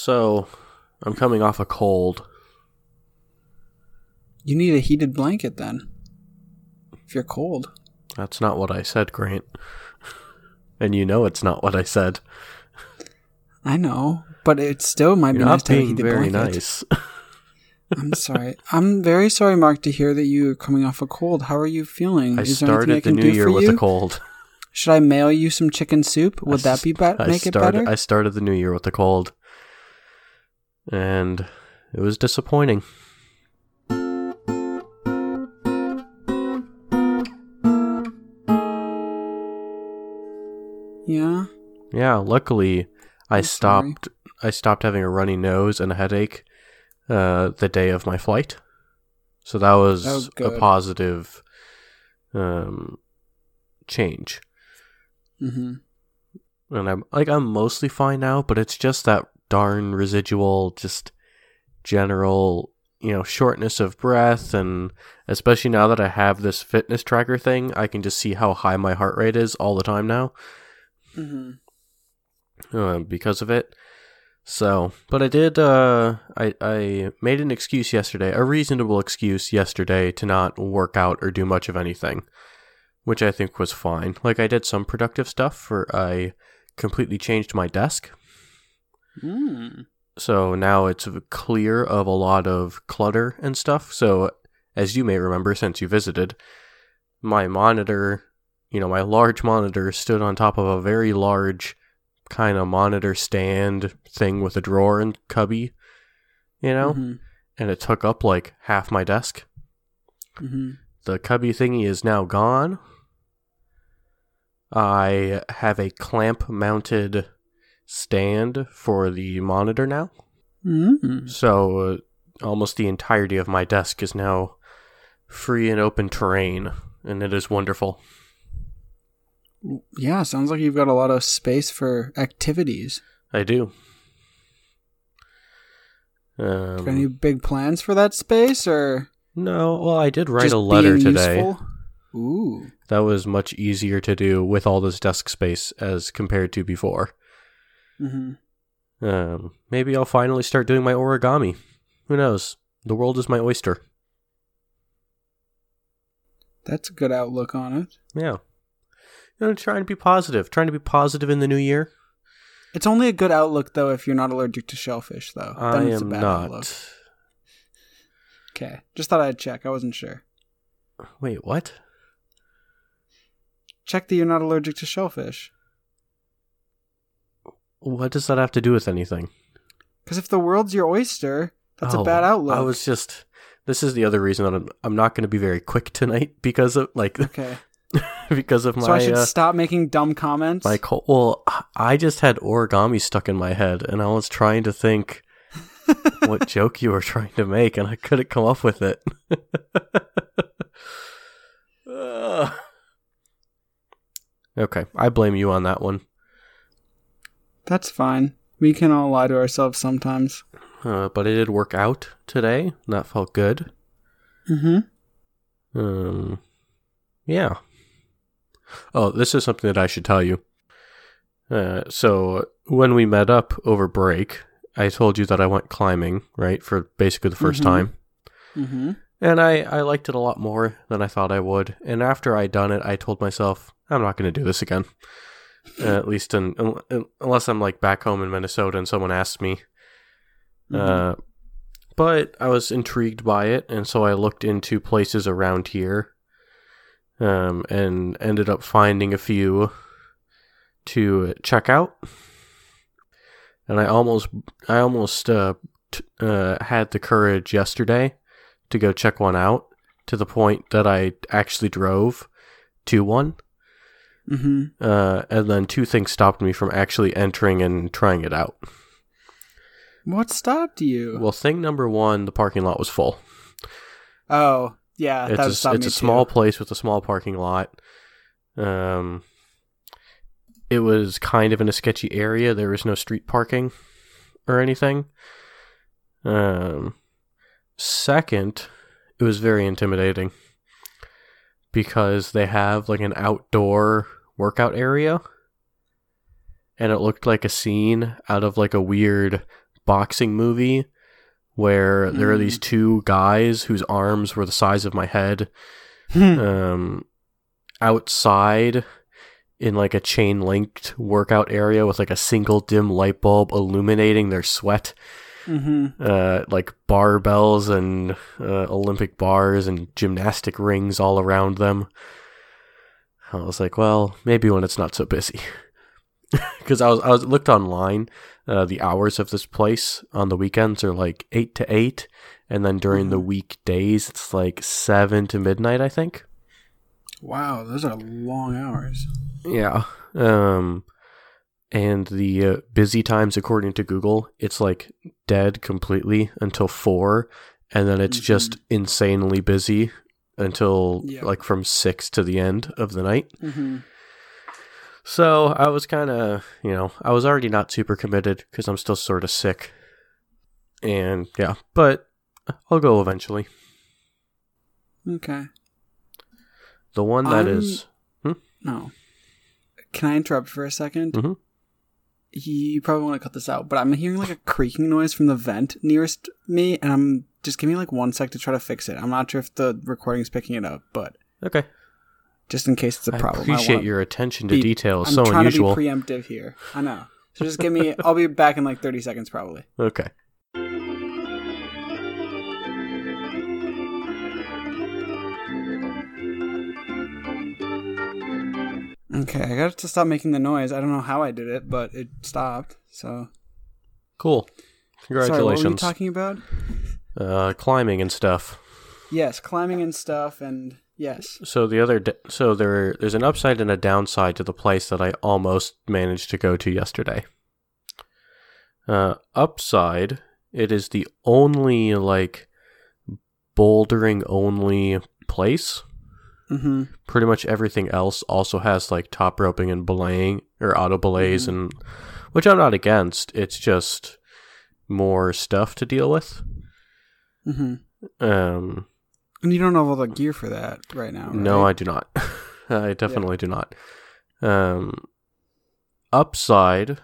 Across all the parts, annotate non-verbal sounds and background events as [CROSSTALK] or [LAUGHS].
So, I'm coming off a cold. You need a heated blanket then. If you're cold. That's not what I said, Grant. And you know it's not what I said. I know, but it still might You're be nice to have a heated very blanket. nice. [LAUGHS] I'm sorry. I'm very sorry, Mark, to hear that you're coming off a cold. How are you feeling? I Is anything I started the new year with you? a cold. Should I mail you some chicken soup? Would that be better? I Make it started, better? I started the new year with a cold. And it was disappointing. yeah. Yeah, luckily I I'm sorry. stopped I stopped having a runny nose and a headache uh, the day of my flight. So that was Oh, a positive um, change. hmm And I'm like I'm mostly fine now, but it's just that darn residual just general, you know, shortness of breath and especially now that I have this fitness tracker thing, I can just see how high my heart rate is all the time now. hmm uh, because of it. So, but I did. Uh, I I made an excuse yesterday, a reasonable excuse yesterday to not work out or do much of anything, which I think was fine. Like I did some productive stuff. For I completely changed my desk, Mm. so now it's clear of a lot of clutter and stuff. So, as you may remember, since you visited, my monitor, you know, my large monitor stood on top of a very large kind of monitor stand thing with a drawer and cubby, you know, Mhm. and it took up like half my desk. Mhm. The cubby thingy is now gone. I have a clamp mounted stand for the monitor now. Mm. So uh, almost the entirety of my desk is now free and open terrain, and it is wonderful. Yeah, sounds like you've got a lot of space for activities. I do. Got any Um, big plans for that space, or no, well, I did write a letter today. useful? Ooh. That was much easier to do with all this desk space as compared to before. Hmm Um, maybe I'll finally start doing my origami. Who knows? The world is my oyster. That's a good outlook on it. Yeah. You know, trying to be positive. Trying to be positive in the new year. It's only a good outlook though if you're not allergic to shellfish, though. I Then it's a am bad not. outlook. Okay, just thought I'd check. I wasn't sure. Wait, what? Check that you're not allergic to shellfish. What does that have to do with anything? Because if the world's your oyster, that's Oh, a bad outlook. I was just. This is the other reason that I'm, I'm not going to be very quick tonight [LAUGHS] because of like [LAUGHS] okay. because of my so I should uh, stop making dumb comments. my col- well I just had origami stuck in my head and I was trying to think [LAUGHS] what joke you were trying to make and I couldn't come up with it. Ugh. okay, I blame you on that one. That's fine. We can all lie to ourselves sometimes. Uh, but it did work out today. and That felt good. Mm-hmm. Um, yeah. Oh, this is something that I should tell you. Uh, so when we met up over break, I told you that I went climbing, right, for basically the 1st Mhm. time, Mm-hmm. and I I liked it a lot more than I thought I would. And after I'd done it, I told myself I'm not going to do this again. Uh, at least in, un- unless I'm like back home in Minnesota and someone asks me. Uh, but I was intrigued by it, and so I looked into places around here, um, and ended up finding a few to check out. And I almost, I almost uh, t- uh, had the courage yesterday to go check one out, to the point that I actually drove to one. Mm-hmm. Uh, and then two things stopped me from actually entering and trying it out. What stopped you? Well, thing number one, the parking lot was full. oh, yeah, that it's a, it's a small place with a small parking lot. Um, it was kind of in a sketchy area. There was no street parking or anything. Um, second, it was very intimidating because they have like an outdoor workout area, and it looked like a scene out of like a weird boxing movie where there are Mm. these two guys whose arms were the size of my head um, outside in like a chain linked workout area with like a single dim light bulb illuminating their sweat, hmm uh, like barbells and uh, Olympic bars and gymnastic rings all around them. I was like, well, maybe when it's not so busy. [LAUGHS] Because I was I was looked online, uh, the hours of this place on the weekends are like eight to eight, and then during the Mhm. weekdays it's like seven to midnight, I think. Wow, those are long hours. Yeah. Um and the uh, busy times according to Google, it's like dead completely until 4 and then it's just insanely busy until Yeah. like from 6 to the end of the night. hmm So, I was kind of, you know, I was already not super committed cuz I'm still sort of sick. And yeah, but I'll go eventually. Okay. The one that is No. Can I interrupt for a 2nd Mhm. You probably want to cut this out, but I'm hearing like a creaking noise from the vent nearest me, and I'm just give me like one sec to try to fix it. I'm not sure if the recording's picking it up, but Okay. just in case it's a problem, I appreciate wanna- your attention to be- detail. I'm so trying unusual. to be preemptive here. I know. So just give me. I'll be back in like 30 seconds, probably. okay. Okay, I got to stop making the noise. I don't know how I did it, but it stopped. So Cool. Congratulations. Sorry, what were we Congratulations. talking about? Uh, climbing and stuff. Yes, climbing and stuff, and yes. So the other, d- so there, there's an upside and a downside to the place that I almost managed to go to yesterday. Uh, upside, it is the only like bouldering only place. Mm-hmm. Pretty much everything else also has like top roping and belaying or auto belays Mhm. and which I'm not against. It's just more stuff to deal with. Mm-hmm. Um, And you don't have all the gear for that right now. No, I do not. [LAUGHS] I definitely do not. Um, upside,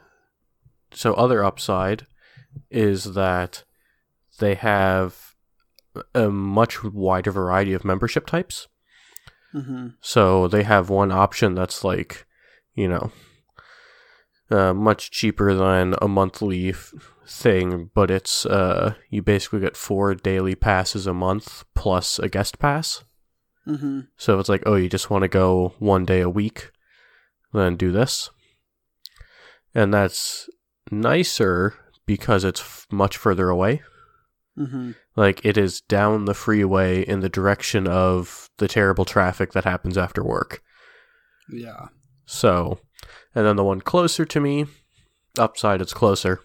so other upside is that they have a much wider variety of membership types. Mm-hmm. So they have one option that's like, you know, uh, much cheaper than a monthly f- thing, but it's uh, you basically get four daily passes a month plus a guest pass. Mm-hmm. So if it's like, oh, you just want to go one day a week, then do this. And that's nicer because it's f- much further away. Mm-hmm. Like it is down the freeway in the direction of the terrible traffic that happens after work. Yeah. So, and then the one closer to me, upside, it's closer.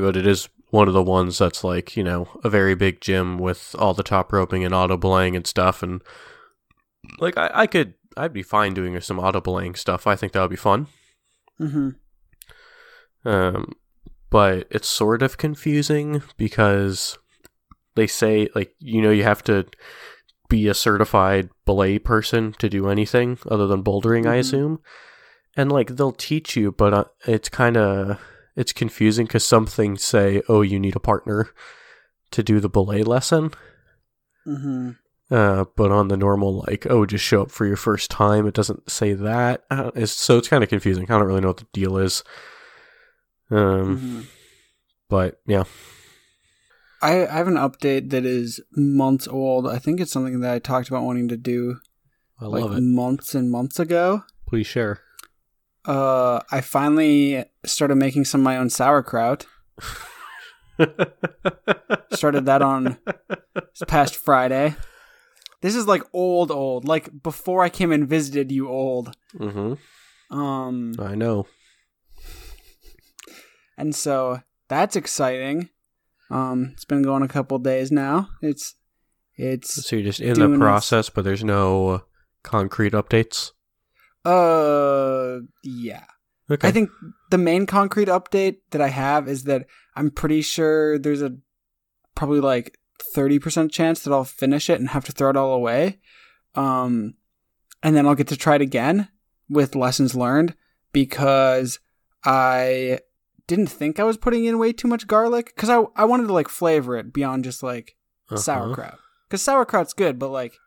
But it is one of the ones that's like, you know, a very big gym with all the top roping and auto belaying and stuff. And like, I, I could, I'd be fine doing some auto belaying stuff. I think that would be fun. Mm-hmm. Um, but it's sort of confusing because they say, like, you know, you have to be a certified belay person to do anything other than bouldering, I Mhm. assume. And, like, they'll teach you, but uh, it's kind of, it's confusing because some things say, oh, you need a partner to do the belay lesson. Mm-hmm. Uh, but on the normal, like, oh, just show up for your first time, it doesn't say that. Uh, it's, so it's kind of confusing. I don't really know what the deal is. Um, mm-hmm. but yeah. I, I have an update that is months old. I think it's something that I talked about wanting to do I like months and months ago. Please share. Uh, I finally started making some of my own sauerkraut. [LAUGHS] Started that on this past Friday. This is like old, old. Like before I came and visited you, old. hmm Um, I know. and so that's exciting. Um, it's been going a couple days now. It's, it's So you're just in the process, but there's no concrete updates. Uh, yeah. Okay. I think the main concrete update that I have is that I'm pretty sure there's a probably like 30% chance that I'll finish it and have to throw it all away. Um, and then I'll get to try it again with lessons learned because I didn't think I was putting in way too much garlic because I I wanted to like flavor it beyond just like Uh-huh. sauerkraut because sauerkraut's good, but like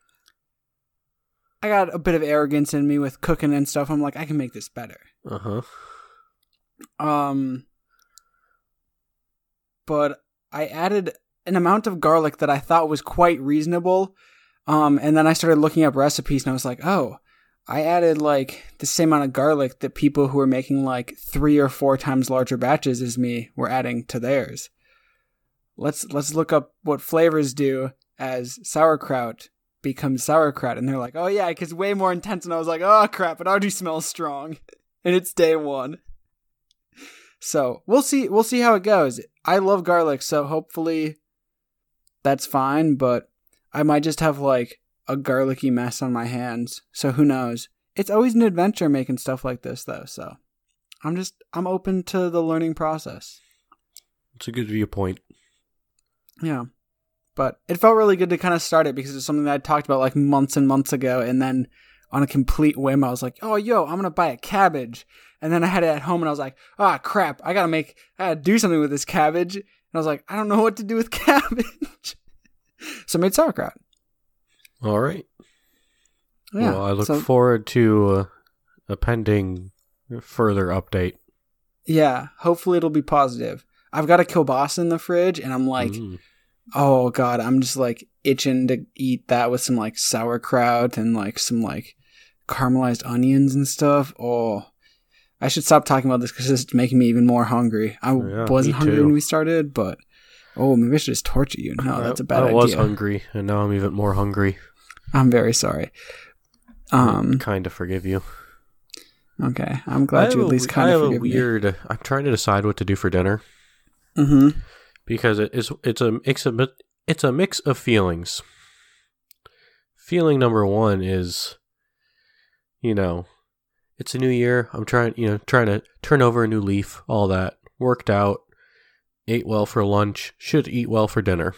I got a bit of arrogance in me with cooking and stuff. I'm like I can make this better. Uh huh. Um, but I added an amount of garlic that I thought was quite reasonable. Um, and then I started looking up recipes and I was like, oh, I added like the same amount of garlic that people who were making like three or four times larger batches as me were adding to theirs. Let's let's look up what flavors do as sauerkraut becomes sauerkraut, and they're like, oh yeah, it's way more intense. And I was like, oh crap, it already smells strong, [LAUGHS] and it's day one. So we'll see. We'll see how it goes. I love garlic, so hopefully that's fine. But I might just have like a garlicky mess on my hands. So who knows? It's always an adventure making stuff like this, though. So I'm just I'm open to the learning process. It's a good viewpoint. Yeah. But it felt really good to kind of start it because it's something that I talked about like months and months ago. And then on a complete whim, I was like, oh, yo, I'm going to buy a cabbage. And then I had it at home and I was like, ah, crap, I got to make, I got to do something with this cabbage. And I was like, I don't know what to do with [LAUGHS] cabbage. so I made sauerkraut. All right. Yeah. Well, I look so, forward to uh, a pending further update. yeah. Hopefully it'll be positive. I've got a kielbasa in the fridge and I'm like, Mm. Oh god i'm just like itching to eat that with some like sauerkraut and like some like caramelized onions and stuff oh i should stop talking about this because it's making me even more hungry i Yeah, wasn't hungry too. when we started but oh maybe i should just torture you no that's a bad I, I idea was hungry, and now I'm even more hungry. i'm very sorry um kind of forgive you. okay i'm glad you at least kind I of have a forgive me weird. I'm trying to decide what to do for dinner mm-hmm because it is. It's a mix of. It's a mix of feelings. Feeling number one is, you know, it's a new year. I'm trying, you know, trying to turn over a new leaf. All that worked out. Ate well for lunch. Should eat well for dinner.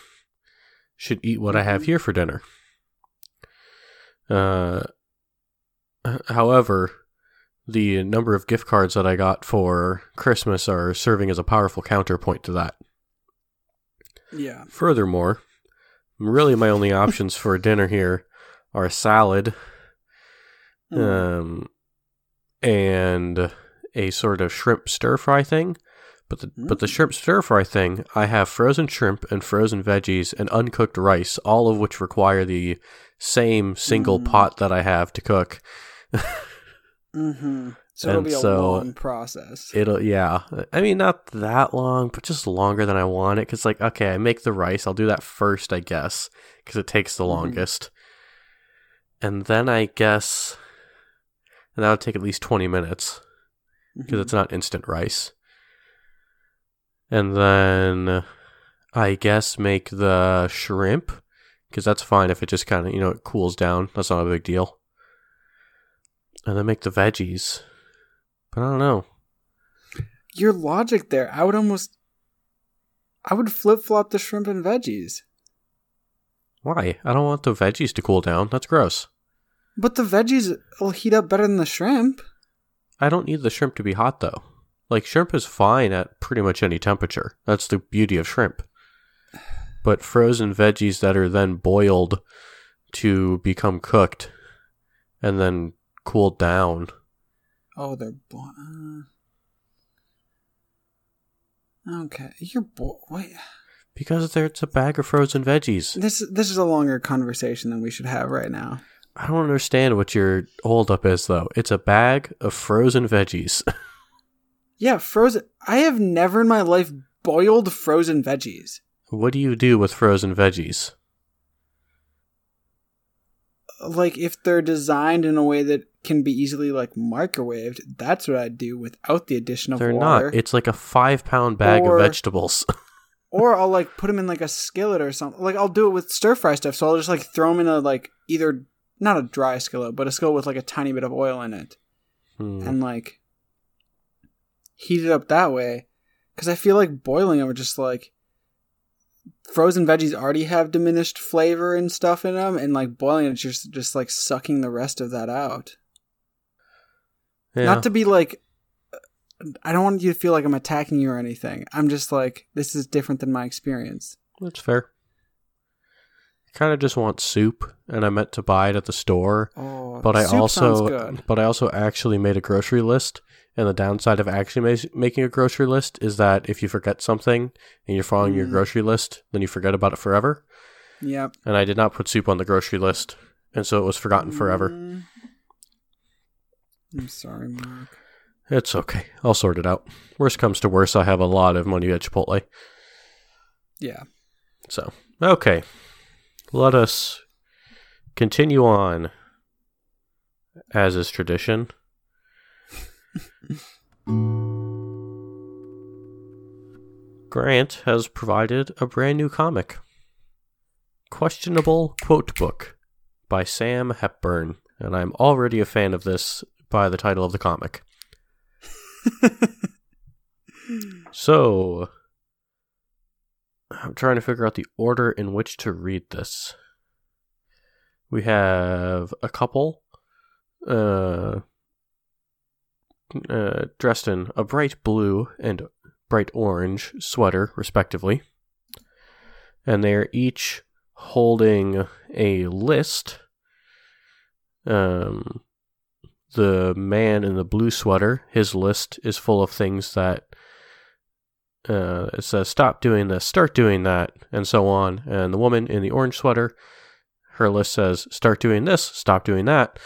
Should eat what I have Mhm. here for dinner. Uh, however, the number of gift cards that I got for Christmas are serving as a powerful counterpoint to that. Yeah Furthermore, really my only [LAUGHS] options for dinner here are a salad Mm. um, and a sort of shrimp stir fry thing. But the but the Mm. shrimp stir fry thing, I have frozen shrimp and frozen veggies and uncooked rice, all of which require the same single Mm. pot that I have to cook. [LAUGHS] mm-hmm so it'll be a so long process It'll yeah. I mean not that long, but just longer than I want it cuz like okay, I make the rice, I'll do that first, I guess, cuz it takes the Mhm. longest. And then I guess and that would take at least 20 minutes because Mhm. it's not instant rice. And then I guess make the shrimp because that's fine if it just kind of, you know, it cools down. That's not a big deal. And then make the veggies. I don't know. your logic there i would almost i would flip-flop the shrimp and veggies Why? I don't want the veggies to cool down. That's gross. but the veggies will heat up better than the shrimp I don't need the shrimp to be hot though. Like shrimp is fine at pretty much any temperature. That's the beauty of shrimp. But frozen veggies that are then boiled to become cooked and then cooled down. Oh they're bo- uh, okay you're bo- wait Because there it's a bag of frozen veggies. this this is a longer conversation than we should have right now I don't understand what your holdup is though. It's a bag of frozen veggies. [LAUGHS] yeah frozen i have never in my life boiled frozen veggies what do you do with frozen veggies? like if they're designed in a way that can be easily like microwaved that's what i'd do without the addition of They're water not. It's like a five pound bag Or- of vegetables. [LAUGHS] or I'll like put them in like a skillet or something. Like I'll do it with stir fry stuff. So I'll just like throw them in a like either not a dry skillet, but a skillet with like a tiny bit of oil in it, Hmm. and like heat it up that way. Because I feel like boiling them are just like frozen veggies already have diminished flavor and stuff in them, and like boiling it's just just like sucking the rest of that out. Yeah. Not to be like I don't want you to feel like I'm attacking you or anything. I'm just like this is different than my experience. That's fair. I kind of just want soup, and I meant to buy it at the store, Oh, but I also, good. but I also actually made a grocery list. And the downside of actually ma- making a grocery list is that if you forget something and you're following your Mm. grocery list, then you forget about it forever. Yep. And I did not put soup on the grocery list, and so it was forgotten forever. Mm. I'm sorry, Mark. It's okay. I'll sort it out. Worst comes to worst, I have a lot of money at Chipotle. Yeah. So, okay. Let us continue on, as is tradition. [LAUGHS] Grant has provided a brand new comic Questionable Quote Book by Sam Hepburn. And I'm already a fan of this by the title of the comic. So, I'm trying to figure out the order in which to read this. We have a couple uh, uh, dressed in a bright blue and bright orange sweater, respectively. And they're each holding a list. Um, the man in the blue sweater, his list is full of things that uh, it says stop doing this, start doing that, and so on. And the woman in the orange sweater, her list says start doing this, stop doing that.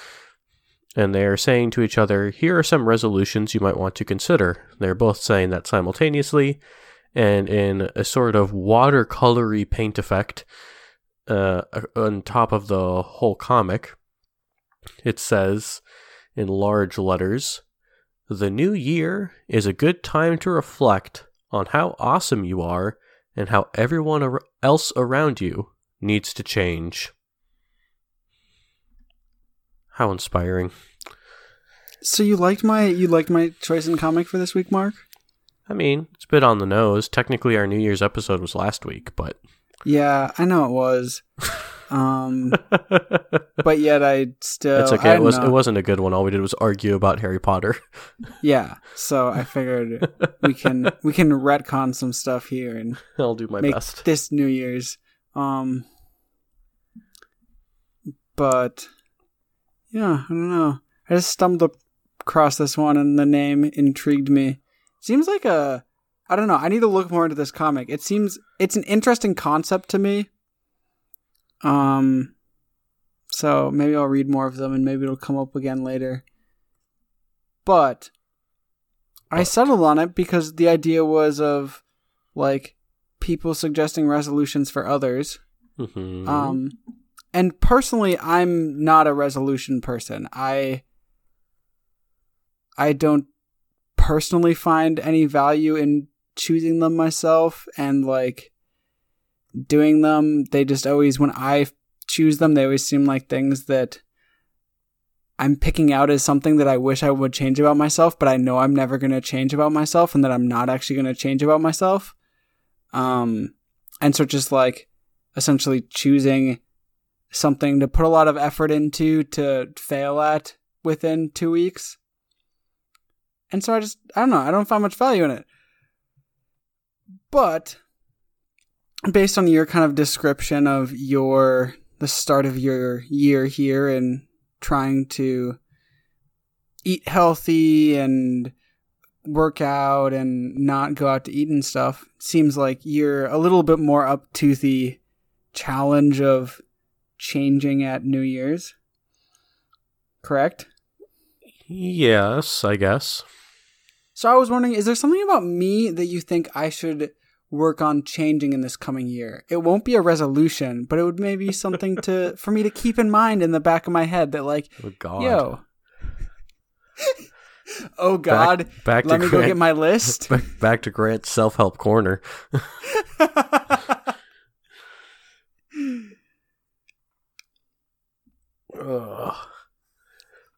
And they are saying to each other, here are some resolutions you might want to consider. They're both saying that simultaneously, and in a sort of watercolory paint effect uh, on top of the whole comic, it says in large letters, the new year is a good time to reflect on how awesome you are and how everyone ar- else around you needs to change. How inspiring. So you liked my you liked my choice in comic for this week, Mark? I mean, it's a bit on the nose. Technically, our New Year's episode was last week, but. Yeah, I know it was. [LAUGHS] Um, [LAUGHS] but yet I still it's okay. It was know. it wasn't a good one. All we did was argue about Harry Potter. [LAUGHS] Yeah, so I figured we can [LAUGHS] we can retcon some stuff here and I'll do my make best. this New Year's. Um, but yeah, I don't know. I just stumbled across this one and the name intrigued me. Seems like a I don't know. I need to look more into this comic. It seems it's an interesting concept to me. Um, so maybe I'll read more of them and maybe it'll come up again later. But I settled on it because the idea was of like people suggesting resolutions for others. Mhm. Um, and personally, I'm not a resolution person. I I don't personally find any value in choosing them myself and like doing them. They just always when I choose them, they always seem like things that I'm picking out as something that I wish I would change about myself, but I know I'm never going to change about myself and that I'm not actually going to change about myself. Um and so just like essentially choosing something to put a lot of effort into to fail at within two weeks. And so I just, I don't know, I don't find much value in it. But based on your kind of description of your, the start of your year here and trying to eat healthy and work out and not go out to eat and stuff, seems like you're a little bit more up to the challenge of changing at New Year's. Correct? Yes, I guess. So I was wondering, is there something about me that you think I should work on changing in this coming year? It won't be a resolution, but it would maybe be something to [LAUGHS] for me to keep in mind in the back of my head that like, Oh God. yo. [LAUGHS] oh god. Back, back Let to me Grant, go get my list. back, [LAUGHS] back to Grant's self help corner.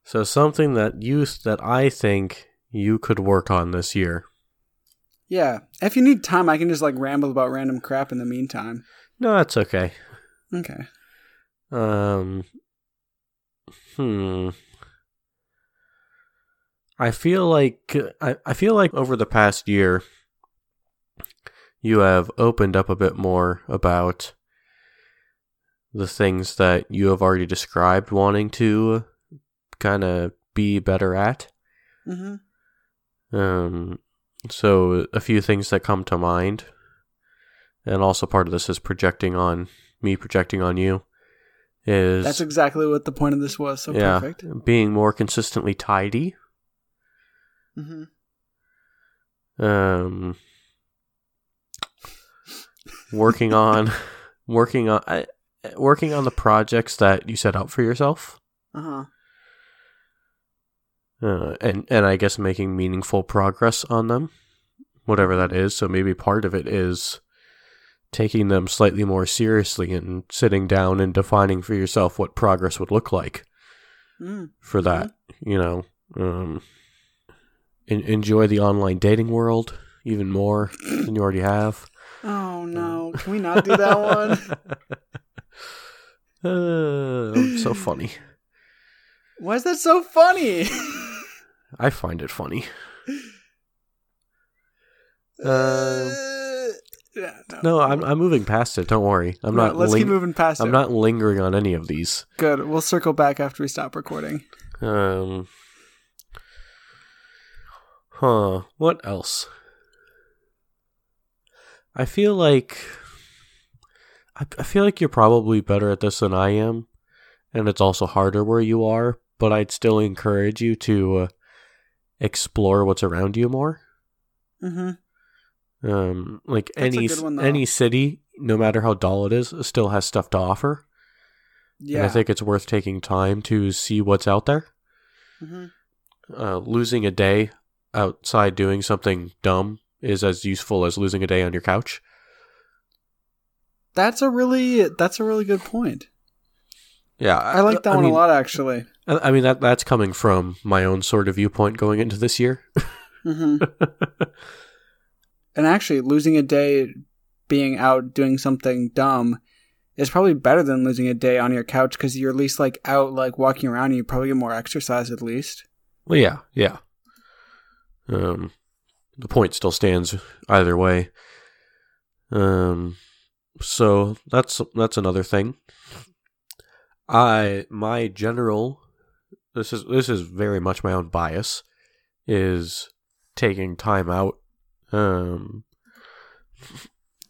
So something that you that I think you could work on this year. Yeah. If you need time, I can just like ramble about random crap in the meantime. No, that's okay. Okay. Um, hmm. I feel like I, I feel like over the past year you have opened up a bit more about the things that you have already described wanting to kind of be better at. Mm-hmm. Um, so a few things that come to mind, and also part of this is projecting on me, projecting on you. Is That's exactly what the point of this was. So yeah, perfect. being more consistently tidy. Mm-hmm. Um, working on, working on, I, working on the projects that you set out for yourself. Uh-huh. Uh, and and I guess making meaningful progress on them, whatever that is. So maybe part of it is taking them slightly more seriously and sitting down and defining for yourself what progress would look like Mm. for that. You know, um, en- enjoy the online dating world even more than you already have. [LAUGHS] Oh no! Can we not do that [LAUGHS] one? Uh, so funny. Why is that so funny? [LAUGHS] I find it funny. Um, [LAUGHS] Uh, yeah, No, I'm I'm moving past it. Don't worry. I'm No, not. Let's ling- keep moving past I'm it. not lingering on any of these. Good. We'll circle back after we stop recording. Um. Huh. What else? I feel like. I, I feel like you're probably better at this than I am, and it's also harder where you are. But I'd still encourage you to uh, explore what's around you more. Mm-hmm. Um, like That's any one, any city, no matter how dull it is, still has stuff to offer. Yeah. And I think it's worth taking time to see what's out there. hmm Uh, losing a day outside doing something dumb is as useful as losing a day on your couch. That's a really that's a really good point. Yeah, I like that I one mean, a lot, actually. I mean that that's coming from my own sort of viewpoint going into this year. hmm [LAUGHS] and actually, losing a day being out doing something dumb is probably better than losing a day on your couch because you're at least like out like walking around and you probably get more exercise at least. Well, yeah, yeah. Um, the point still stands either way. Um, so that's that's another thing. I my general this is this is very much my own bias is taking time out um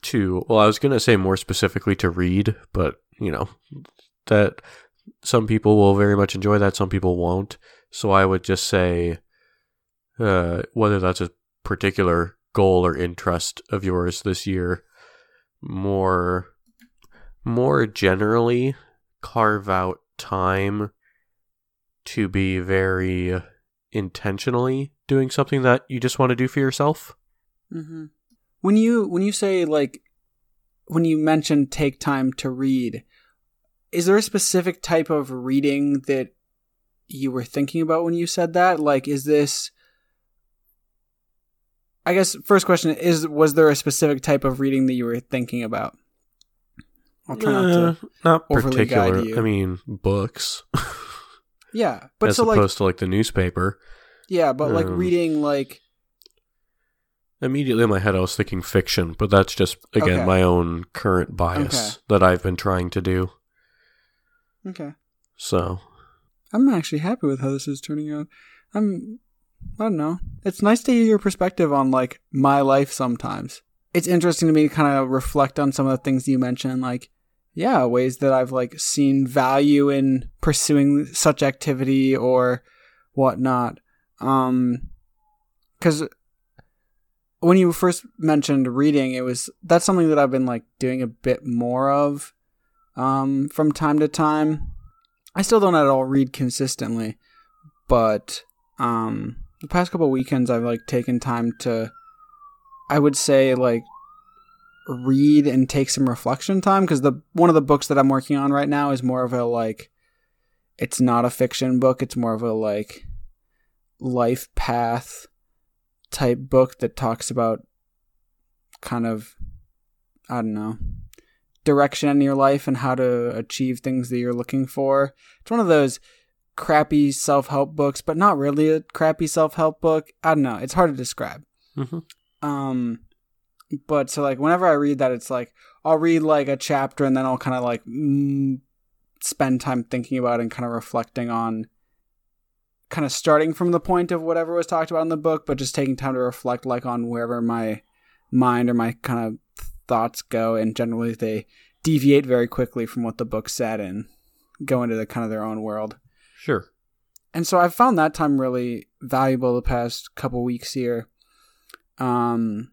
to well I was going to say more specifically to read but you know that some people will very much enjoy that some people won't. So I would just say, uh, whether that's a particular goal or interest of yours this year, more, more generally, carve out time to be very intentionally doing something that you just want to do for yourself. Mm-hmm. When you when you say like when you mention take time to read, is there a specific type of reading that you were thinking about when you said that? Like, is this? I guess first question is: Was there a specific type of reading that you were thinking about? I'll try not Uh, to. not overly guide particular. I mean, books, [LAUGHS] Yeah, but as so like, opposed to like the newspaper. yeah, but like um, reading like Immediately in my head, I was thinking fiction, but that's just again Okay. my own current bias Okay. that I've been trying to do. okay. So I'm actually happy with how this is turning out. I'm I don't know. It's nice to hear your perspective on like my life sometimes. It's interesting to me to kind of reflect on some of the things you mentioned like yeah, ways that I've like seen value in pursuing such activity or whatnot. Um cuz when you first mentioned reading, it was that's something that I've been like doing a bit more of um from time to time. I still don't at all read consistently, but um the past couple weekends I've like taken time to I would say like read and take some reflection time because the one of the books that I'm working on right now is more of a like it's not a fiction book, it's more of a like life path type book that talks about kind of I don't know direction in your life and how to achieve things that you're looking for. It's one of those crappy self help books, but not really a crappy self help book. I don't know. It's hard to describe. hmm Um, but so like whenever I read that, it's like I'll read like a chapter and then I'll kind of like mm, spend time thinking about and kind of reflecting on, kind of starting from the point of whatever was talked about in the book, but just taking time to reflect like on wherever my mind or my kind of thoughts go, and generally they deviate very quickly from what the book said and go into the kind of their own world Sure. and so I've found that time really valuable the past couple weeks here. Um,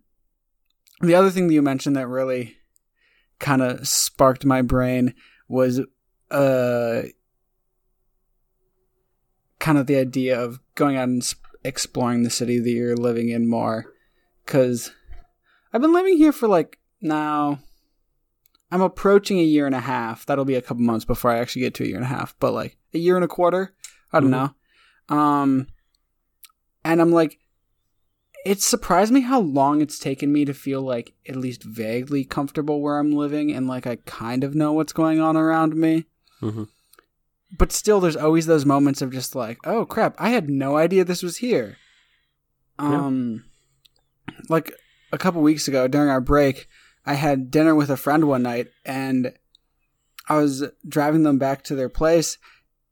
the other thing that you mentioned that really kind of sparked my brain was uh, kind of the idea of going out and exploring the city that you're living in more. Because I've been living here for like now. I'm approaching a year and a half. That'll be a couple months before I actually get to a year and a half, but like a year and a quarter. I don't Mhm. know. Um, and I'm like, it surprised me how long it's taken me to feel like at least vaguely comfortable where I'm living and like I kind of know what's going on around me. hmm But still, there's always those moments of just like, oh crap, I had no idea this was here. Yeah. Um, like a couple weeks ago during our break, I had dinner with a friend one night and I was driving them back to their place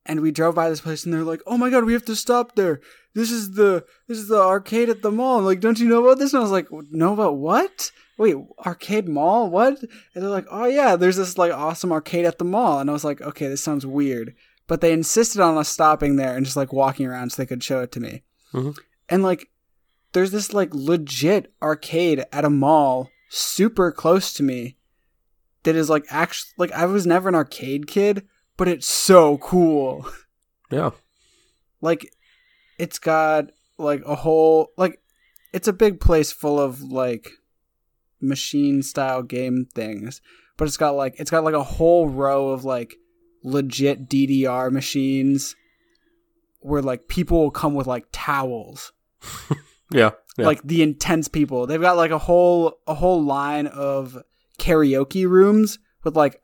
and we drove by this place and they're like, "Oh my god, we have to stop there. This is the this is the arcade at the mall." I'm like, "Don't you know about this?" And I was like, "Know about what? Wait, arcade mall? What?" And they're like, "Oh yeah, there's this like awesome arcade at the mall." And I was like, "Okay, this sounds weird." But they insisted on us stopping there and just like walking around so they could show it to me. Mhm. And like there's this like legit arcade at a mall super close to me that is like actually like I was never an arcade kid, but it's so cool. Yeah. Like it's got like a whole like it's a big place full of like machine style game things, but it's got like it's got like a whole row of like legit DDR machines where like people will come with like towels [LAUGHS] Yeah. Yeah. like the intense people. They've got like a whole a whole line of karaoke rooms with like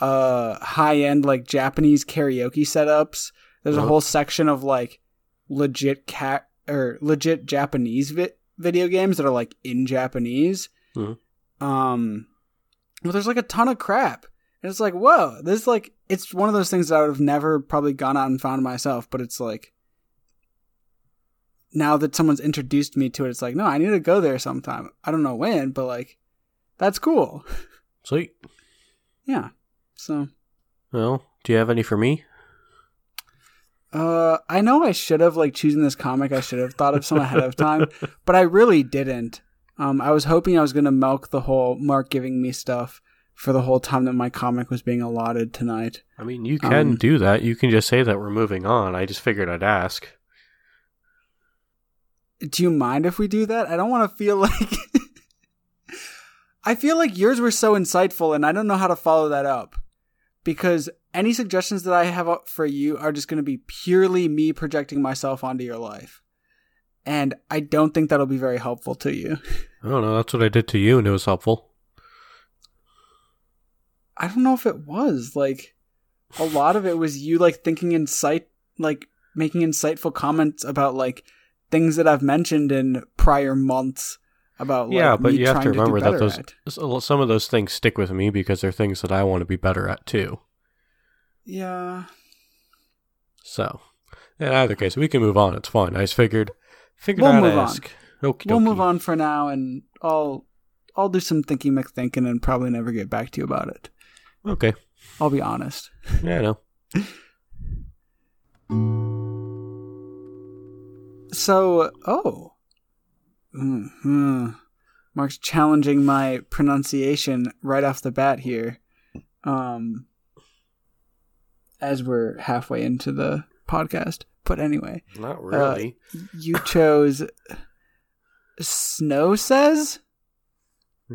uh high end like Japanese karaoke setups. There's a Uh-huh. whole section of like legit cat or legit Japanese vi- video games that are like in Japanese. Mhm. Um but there's like a ton of crap. And it's like, whoa, this is like it's one of those things that I would have never probably gone out and found myself, but it's like now that someone's introduced me to it, it's like, no, I need to go there sometime. I don't know when, but like, that's cool. [LAUGHS] Sweet. Yeah. So, Well, do you have any for me? uh, I know I should have like choosing this comic. I should have thought of some ahead of time, [LAUGHS] but I really didn't. Um, I was hoping I was gonna milk the whole Mark giving me stuff for the whole time that my comic was being allotted tonight. I mean, you can Um, do that. You can just say that we're moving on. I just figured I'd ask. Do you mind if we do that? I don't want to feel [LAUGHS] like. I feel like yours were so insightful, and I don't know how to follow that up. Because any suggestions that I have for you are just going to be purely me projecting myself onto your life. And I don't think that'll be very helpful to you. I don't know. That's what I did to you, and it was helpful. I don't know if it was. Like, a lot of it was you, like, thinking insight, like, making insightful comments about, like, things that I've mentioned in prior months about, like, Yeah, but me you have to remember that those- at. Some of those things stick with me because they're things that I want to be better at too. Yeah. So, in either case, we can move on. It's fine. I just figured, figured We'll I'd move on. ask. Okie We'll move on for now, and I'll I'll do some thinking McThinking and probably never get back to you about it. Okay. I'll be honest. Yeah, I know. [LAUGHS] So, oh, hmm Mark's challenging my pronunciation right off the bat here. Um, as we're halfway into the podcast, but anyway, Not really. you chose "Snow Sez"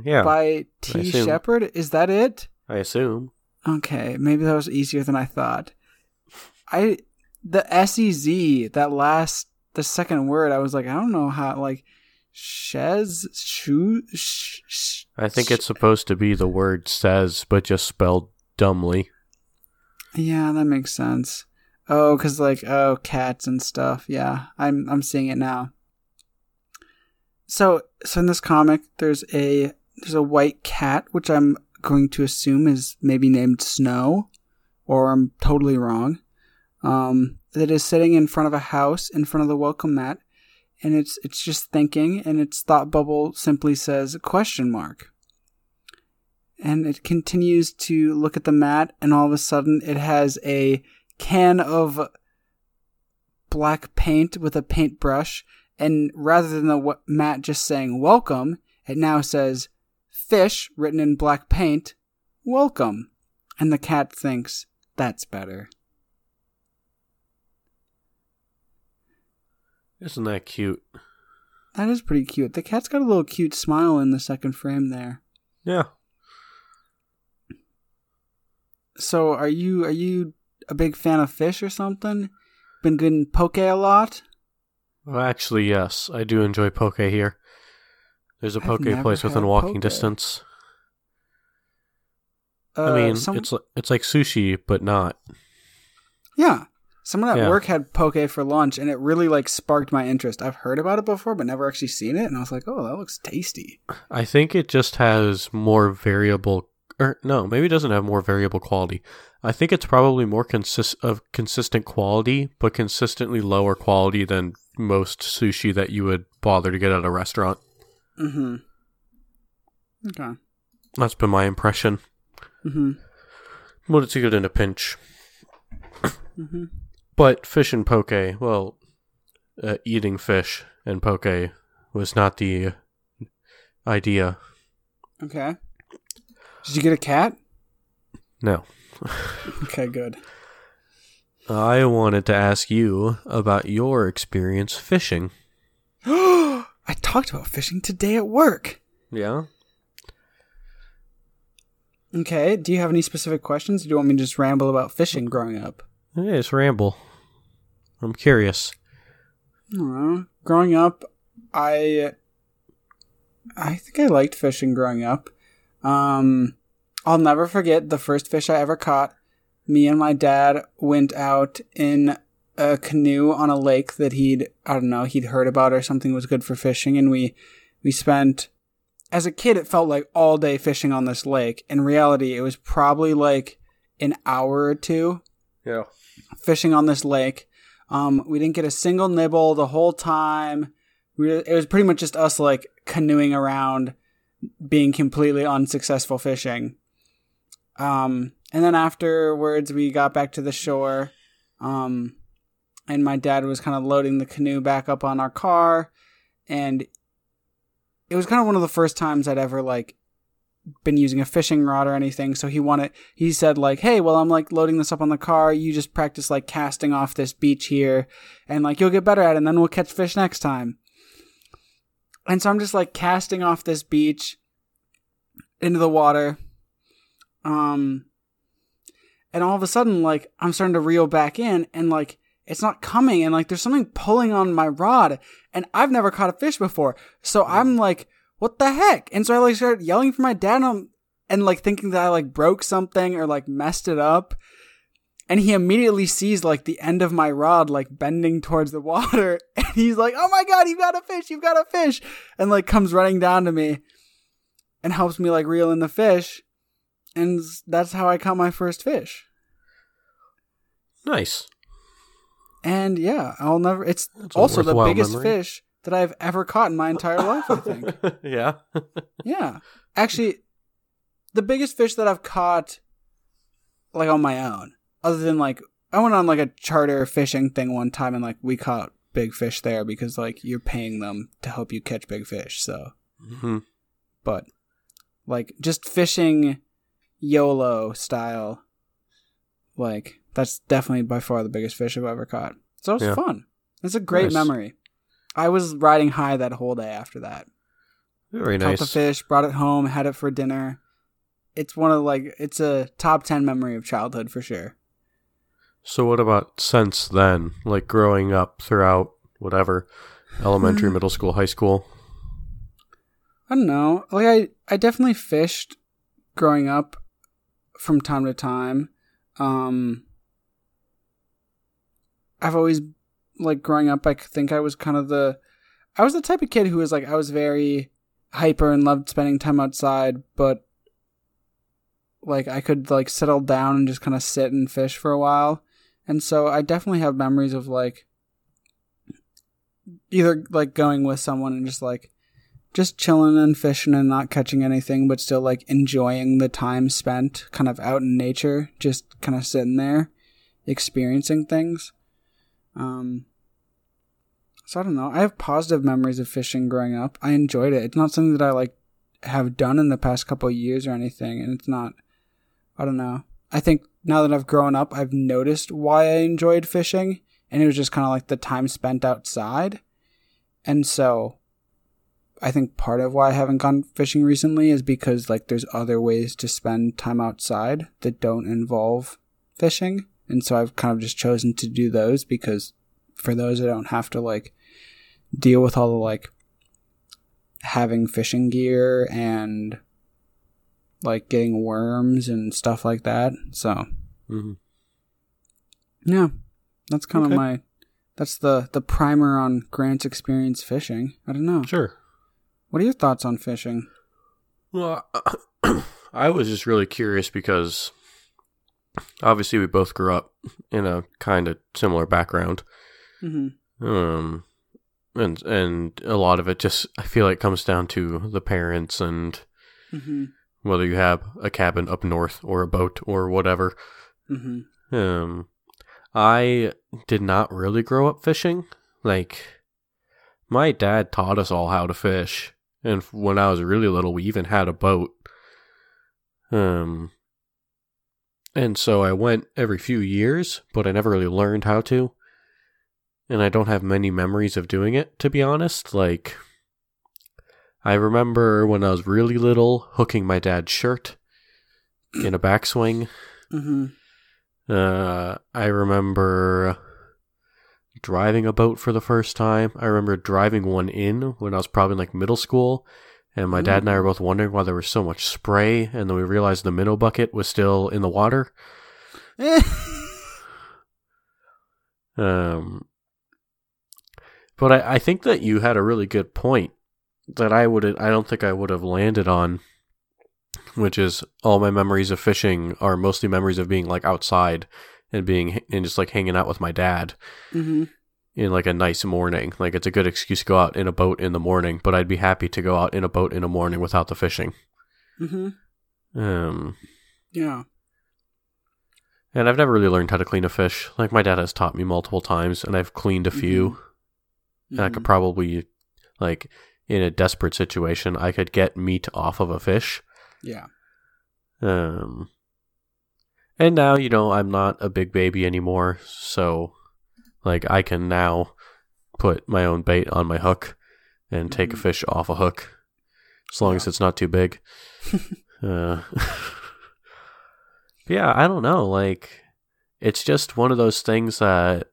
yeah, by T. Shepard. Is that it? I assume. Okay, maybe that was easier than I thought. I the SEZ that last the second word I was like I don't know how like shez shoe sh, sh, I think it's supposed to be the word says, but just spelled dumbly. yeah that makes sense. Oh, because like oh cats and stuff. Yeah, I'm I'm seeing it now. So so in this comic, there's a there's a white cat, which I'm going to assume is maybe named Snow, or I'm totally wrong. Um, that is sitting in front of a house in front of the welcome mat, and it's it's just thinking, and its thought bubble simply says question mark. And it continues to look at the mat, and all of a sudden it has a can of black paint with a paintbrush, and rather than the mat just saying welcome, it now says fish written in black paint, welcome. And the cat thinks that's better. Isn't that cute? That is pretty cute. The cat's got a little cute smile in the second frame there. Yeah. So are you are you a big fan of fish or something? Been getting poke a lot? Well, actually, yes. I do enjoy poke here. There's a poke place within walking poke. distance. Uh, I mean, some... it's it's like sushi, but not. Yeah, someone at yeah. work had poke for lunch, and it really like sparked my interest. I've heard about it before, but never actually seen it, and I was like, "Oh, that looks tasty." I think it just has more variable, or no, maybe it doesn't have more variable quality. I think it's probably more consist of consistent quality, but consistently lower quality than most sushi that you would bother to get at a restaurant. Mm-hmm. Okay. That's been my impression. Mm-hmm. But it's good in a pinch. Mm-hmm. But fish and poke, well, uh, eating fish and poke was not the idea. Okay. Did you get a cat? No. okay, good. I wanted to ask you about your experience fishing. [GASPS] I talked about fishing today at work. Yeah. Okay. Do you have any specific questions? do you want me to just ramble about fishing growing up? Yeah, just ramble. I'm curious. Uh, growing up, I I think I liked fishing growing up. Um, I'll never forget the first fish I ever caught. Me and my dad went out in a canoe on a lake that he'd I don't know he'd heard about or something was good for fishing, and we we spent as a kid it felt like all day fishing on this lake. In reality, it was probably like an hour or two. Yeah, fishing on this lake. Um, we didn't get a single nibble the whole time. We, it was pretty much just us like canoeing around, being completely unsuccessful fishing. Um, and then afterwards, we got back to the shore. Um, and my dad was kind of loading the canoe back up on our car and it was kind of one of the first times I'd ever like been using a fishing rod or anything so he wanted he said like hey well I'm like loading this up on the car you just practice like casting off this beach here and like you'll get better at it and then we'll catch fish next time and so I'm just like casting off this beach into the water um and all of a sudden like I'm starting to reel back in and like it's not coming and like there's something pulling on my rod and I've never caught a fish before. So I'm like, what the heck? And so I like started yelling for my dad and, and like thinking that I like broke something or like messed it up. And he immediately sees like the end of my rod like bending towards the water [LAUGHS] and he's like, "Oh my god, you've got a fish. You've got a fish." And like comes running down to me and helps me like reel in the fish. And that's how I caught my first fish. Nice. And yeah, I'll never. It's That's also the biggest memory. fish that I've ever caught in my entire life. I think. [LAUGHS] yeah. yeah, actually, the biggest fish that I've caught, like on my own, other than like I went on like a charter fishing thing one time, and like we caught big fish there because like you're paying them to help you catch big fish. So, mm-hmm. but like just fishing YOLO style, like that's definitely by far the biggest fish I've ever caught. So it's yeah. fun. It's a great nice. memory. I was riding high that whole day after that. Very Caught nice. the fish, brought it home, had it for dinner. It's one of like it's a top ten memory of childhood for sure. So what about since then? Like growing up throughout whatever [LAUGHS] elementary, middle school, high school? I don't know. Like I I definitely fished growing up from time to time. Um I've always like growing up. I think I was kind of the, I was the type of kid who was like I was very hyper and loved spending time outside, but like I could like settle down and just kind of sit and fish for a while. And so I definitely have memories of like either like going with someone and just like just chilling and fishing and not catching anything, but still like enjoying the time spent kind of out in nature, just kind of sitting there, experiencing things. Um, so I don't know. I have positive memories of fishing growing up. I enjoyed it. It's not something that I like have done in the past couple years or anything, and it's not. I don't know. I think now that I've grown up, I've noticed why I enjoyed fishing, and it was just kind of like the time spent outside. And so I think part of why I haven't gone fishing recently is because like there's other ways to spend time outside that don't involve fishing. And so I've kind of just chosen to do those because for those I don't have to like deal with all the like having fishing gear and like getting worms and stuff like that. So Mm-hmm. yeah, that's kind Okay. of my that's the the primer on Grant's experience fishing. I don't know. Sure. What are your thoughts on fishing? Well, [CLEARS THROAT] I was just really curious because obviously we both grew up in a kind of similar background. Mm-hmm. Um and and a lot of it just I feel like comes down to the parents and Mm-hmm. whether you have a cabin up north or a boat or whatever. Mm-hmm. Um I did not really grow up fishing. Like my dad taught us all how to fish. And when I was really little, we even had a boat. Um and so I went every few years, but I never really learned how to. And I don't have many memories of doing it, to be honest. Like I remember when I was really little hooking my dad's shirt in a backswing. Mm-hmm. Uh, I remember driving a boat for the first time. I remember driving one in when I was probably in like middle school. And my dad and I were both wondering why there was so much spray. And then we realized the minnow bucket was still in the water. [LAUGHS] Um, but I, I think that you had a really good point that I would I don't think I would have landed on, which is all my memories of fishing are mostly memories of being like outside and being and just like hanging out with my dad mm-hmm. in like a nice morning. Like it's a good excuse to go out in a boat in the morning, but I'd be happy to go out in a boat in a morning without the fishing. Mm-hmm. Um, Yeah. and I've never really learned how to clean a fish. Like my dad has taught me multiple times, and I've cleaned a few. And I could probably, like, in a desperate situation, I could get meat off of a fish. Yeah. Um, and now, you know, I'm not a big baby anymore, so, like, I can now put my own bait on my hook and take a Mhm. fish off a hook, as long as it's not too big. [LAUGHS] uh, [LAUGHS] yeah, I don't know. Like, it's just one of those things that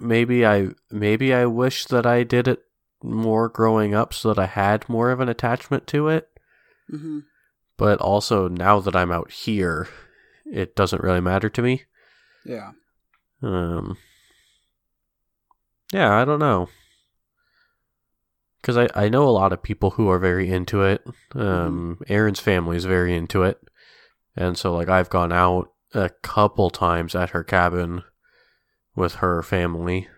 maybe I maybe I wish that I did it more growing up so that I had more of an attachment to it. Mm-hmm. But also now that I'm out here, it doesn't really matter to me. Yeah. Um Yeah, I don't know. Cuz I I know a lot of people who are very into it. Um Erin's family is very into it. And so like I've gone out a couple times at her cabin with her family.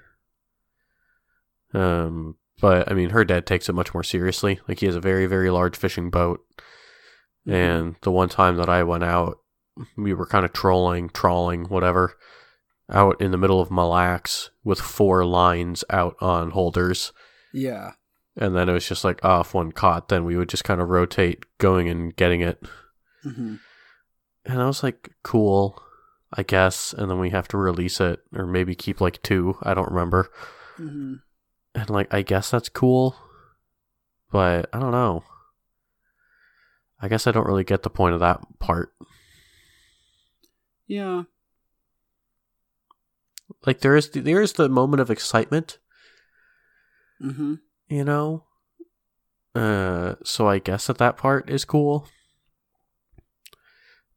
Um but I mean her dad takes it much more seriously. Like he has a very very large fishing boat. Mm-hmm. And the one time that I went out, we were kind of trolling, trawling, whatever, out in the middle of Mille Lacs with four lines out on holders. Yeah. And then it was just like, oh, if one caught, then we would just kind of rotate going and getting it. Mm-hmm. And I was like, cool, I guess. And then we have to release it or maybe keep like two. I don't remember. Mm-hmm. And like, I guess that's cool. But I don't know. I guess I don't really get the point of that part. Yeah. like there is the, there is the moment of excitement Mm-hmm. you know uh so i guess that that part is cool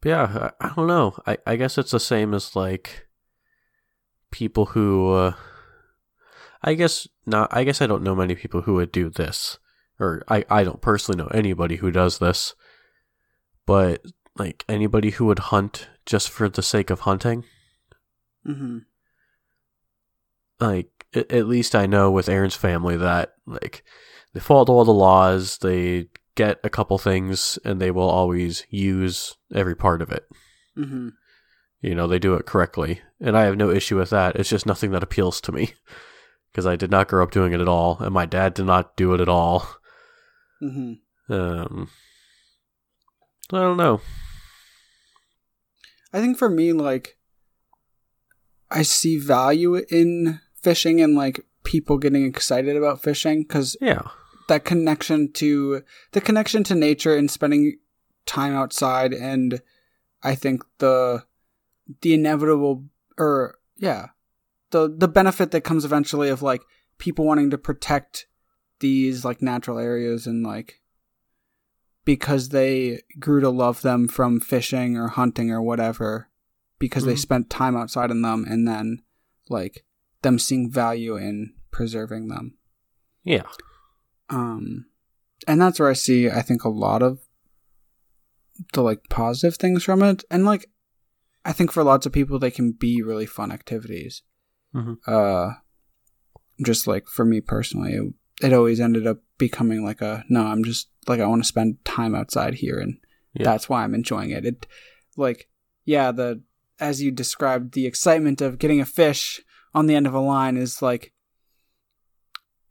yeah i, I don't know I, I guess it's the same as like people who uh, I guess not I guess I don't know many people who would do this. Or I, I don't personally know anybody who does this. But like anybody who would hunt just for the sake of hunting. Mm-hmm. Like at, at least I know with Erin's family that like they follow all the laws, they get a couple things and they will always use every part of it. Mm-hmm. You know, they do it correctly. And I have no issue with that. It's just nothing that appeals to me. [LAUGHS] Because I did not grow up doing it at all, and my dad did not do it at all. Mm-hmm. Um, I don't know. I think for me, like, I see value in fishing and like people getting excited about fishing because Yeah. That connection to the connection to nature and spending time outside and I think the the inevitable or yeah the the benefit that comes eventually of like people wanting to protect these like natural areas and like because they grew to love them from fishing or hunting or whatever because they Mhm. spent time outside in them and then like them seeing value in preserving them Yeah. Um and that's where i see i think a lot of the like positive things from it and like i think for lots of people they can be really fun activities Mhm. uh just like for me personally it, it always ended up becoming like a no i'm just like i want to spend time outside here and Yeah. that's why i'm enjoying it it like yeah the as you described the excitement of getting a fish on the end of a line is like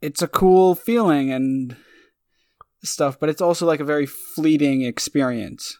it's a cool feeling and stuff, but it's also like a very fleeting experience.